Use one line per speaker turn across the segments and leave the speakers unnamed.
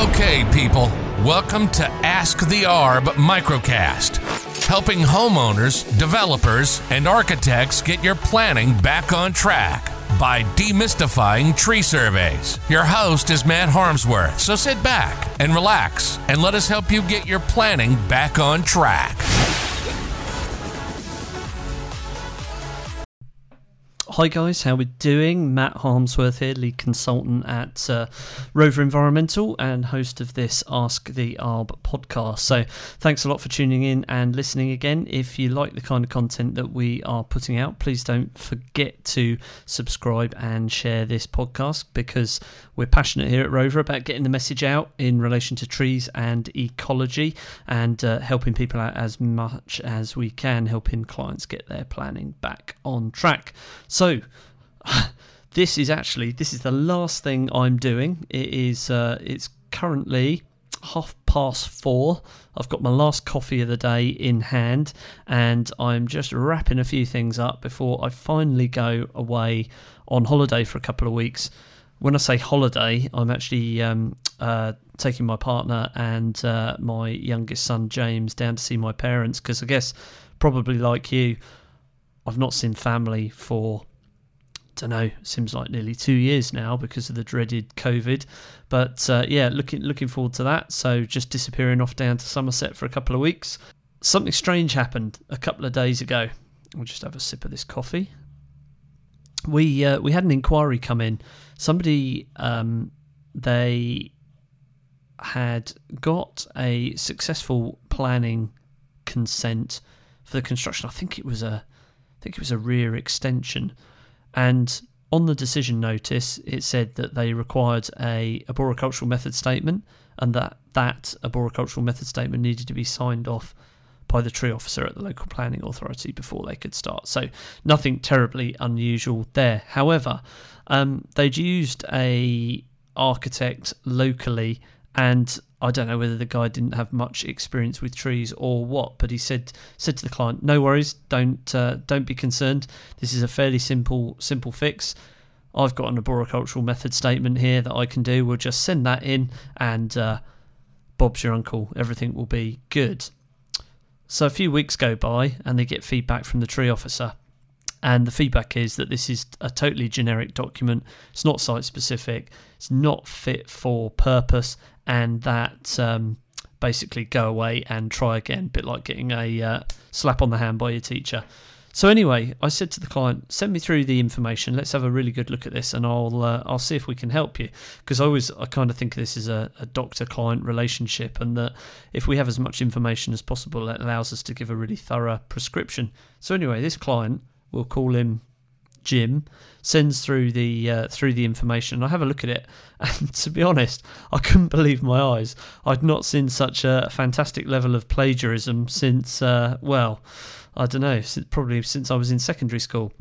Okay, people, welcome to Ask the ARB microcast, helping homeowners, developers, and architects get your planning back on track by demystifying tree surveys. Your host is Matt Harmsworth, so sit back and relax and let us help you get your planning back on track.
Hi guys, how we doing? Matt Harmsworth here, lead consultant at uh, Roavr Environmental and host of this Ask the ARB podcast. So, thanks a lot for tuning in and listening again. If you like the kind of content that we are putting out, please don't forget to subscribe and share this podcast because we're passionate here at Roavr about getting the message out in relation to trees and ecology and uh, helping people out as much as we can, helping clients get their planning back on track. So, this is actually this is the last thing I'm doing. It is uh, it's currently half past four. I've got my last coffee of the day in hand, and I'm just wrapping a few things up before I finally go away on holiday for a couple of weeks. When I say holiday, I'm actually um, uh, taking my partner and uh, my youngest son James down to see my parents because I guess probably like you, I've not seen family for don't know, seems like nearly two years now because of the dreaded COVID. But uh, yeah, looking looking forward to that. So just disappearing off down to Somerset for a couple of weeks. Something strange happened a couple of days ago. We'll just have a sip of this coffee. We uh, we had an inquiry come in. Somebody um, they had got a successful planning consent for the construction. I think it was a I think it was a rear extension and on the decision notice, it said that they required a arboricultural method statement and that that arboricultural method statement needed to be signed off by the tree officer at the local planning authority before they could start. So nothing terribly unusual there. However, um, they'd used a architect locally and I don't know whether the guy didn't have much experience with trees or what, but he said said to the client, "No worries, don't uh, don't be concerned. This is a fairly simple simple fix. I've got an arboricultural method statement here that I can do. We'll just send that in, and uh, Bob's your uncle. Everything will be good." So a few weeks go by, and they get feedback from the tree officer. And the feedback is that this is a totally generic document. It's not site specific. It's not fit for purpose, and that um, basically go away and try again. A Bit like getting a uh, slap on the hand by your teacher. So anyway, I said to the client, "Send me through the information. Let's have a really good look at this, and I'll uh, I'll see if we can help you." Because I always I kind of think of this as a, a doctor-client relationship, and that if we have as much information as possible, it allows us to give a really thorough prescription. So anyway, this client we'll call him Jim, sends through the uh, through the information. I have a look at it, and to be honest, I couldn't believe my eyes. I'd not seen such a fantastic level of plagiarism since, uh, well, I don't know, probably since I was in secondary school.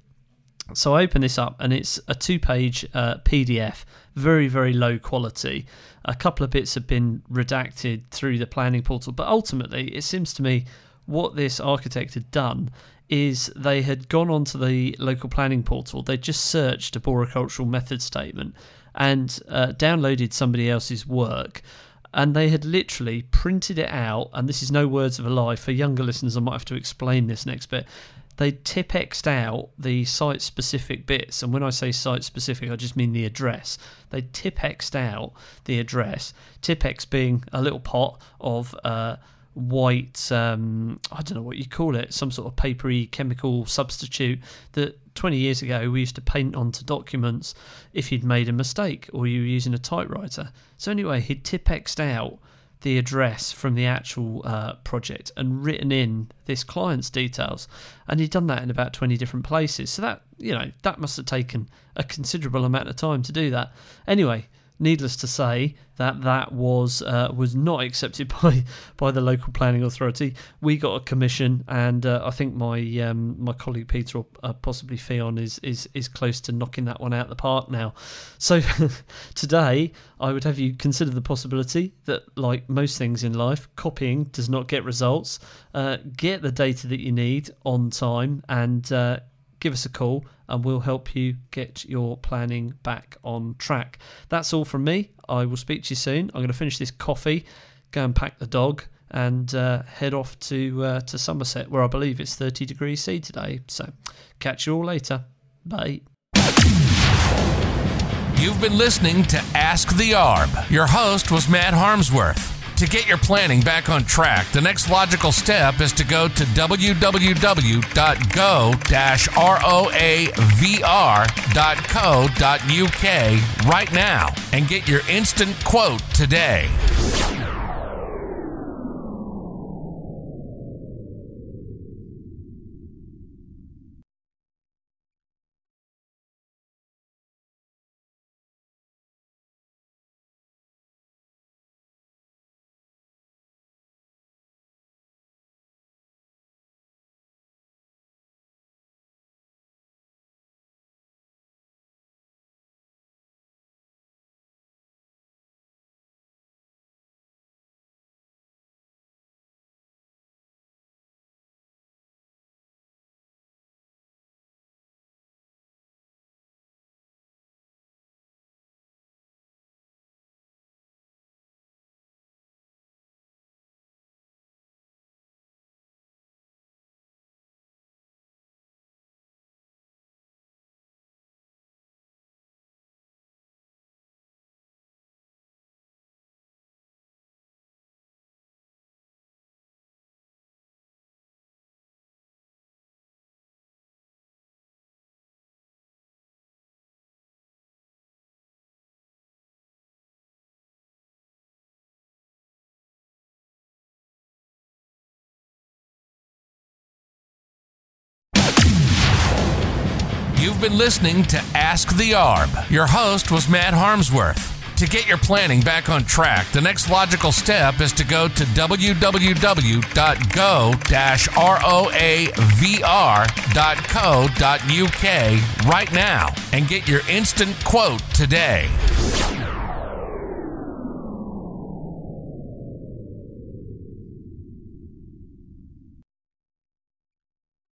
So I open this up, and it's a two-page uh, PDF, very very low quality. A couple of bits have been redacted through the planning portal, but ultimately, it seems to me what this architect had done is they had gone onto the local planning portal. They just searched arboricultural method statement and uh, downloaded somebody else's work. And they had literally printed it out. And this is no words of a lie. For younger listeners, I might have to explain this next bit. They Tipp-Exed out the site specific bits. And when I say site specific, I just mean the address. They Tipp-Exed out the address. Tipp-Ex being a little pot of. Uh, white um, I don't know what you call it some sort of papery chemical substitute that 20 years ago we used to paint onto documents if you'd made a mistake or you were using a typewriter. So anyway he'd Tipp-Exed out the address from the actual uh, project and written in this client's details and he'd done that in about 20 different places. So that you know that must have taken a considerable amount of time to do that. Anyway needless to say that that was uh, was not accepted by by the local planning authority. We got a commission, and uh, I think my um, my colleague Peter or uh, possibly Theon is is is close to knocking that one out of the park now. So today, I would have you consider the possibility that, like most things in life, copying does not get results. Uh, get the data that you need on time and uh, give us a call and we'll help you get your planning back on track. That's all from me. I will speak to you soon. I'm going to finish this coffee, go and pack the dog, and uh, head off to uh, to Somerset, where I believe it's 30 degrees C today. So, catch you all later. Bye.
You've been listening to Ask the ARB. Your host was Matt Harmsworth. To get your planning back on track, the next logical step is to go to www.go-roavr.co.uk right now and get your instant quote today. You've been listening to Ask the ARB. Your host was Matt Harmsworth. To get your planning back on track, the next logical step is to go to www.go-roavr.co.uk right now and get your instant quote today.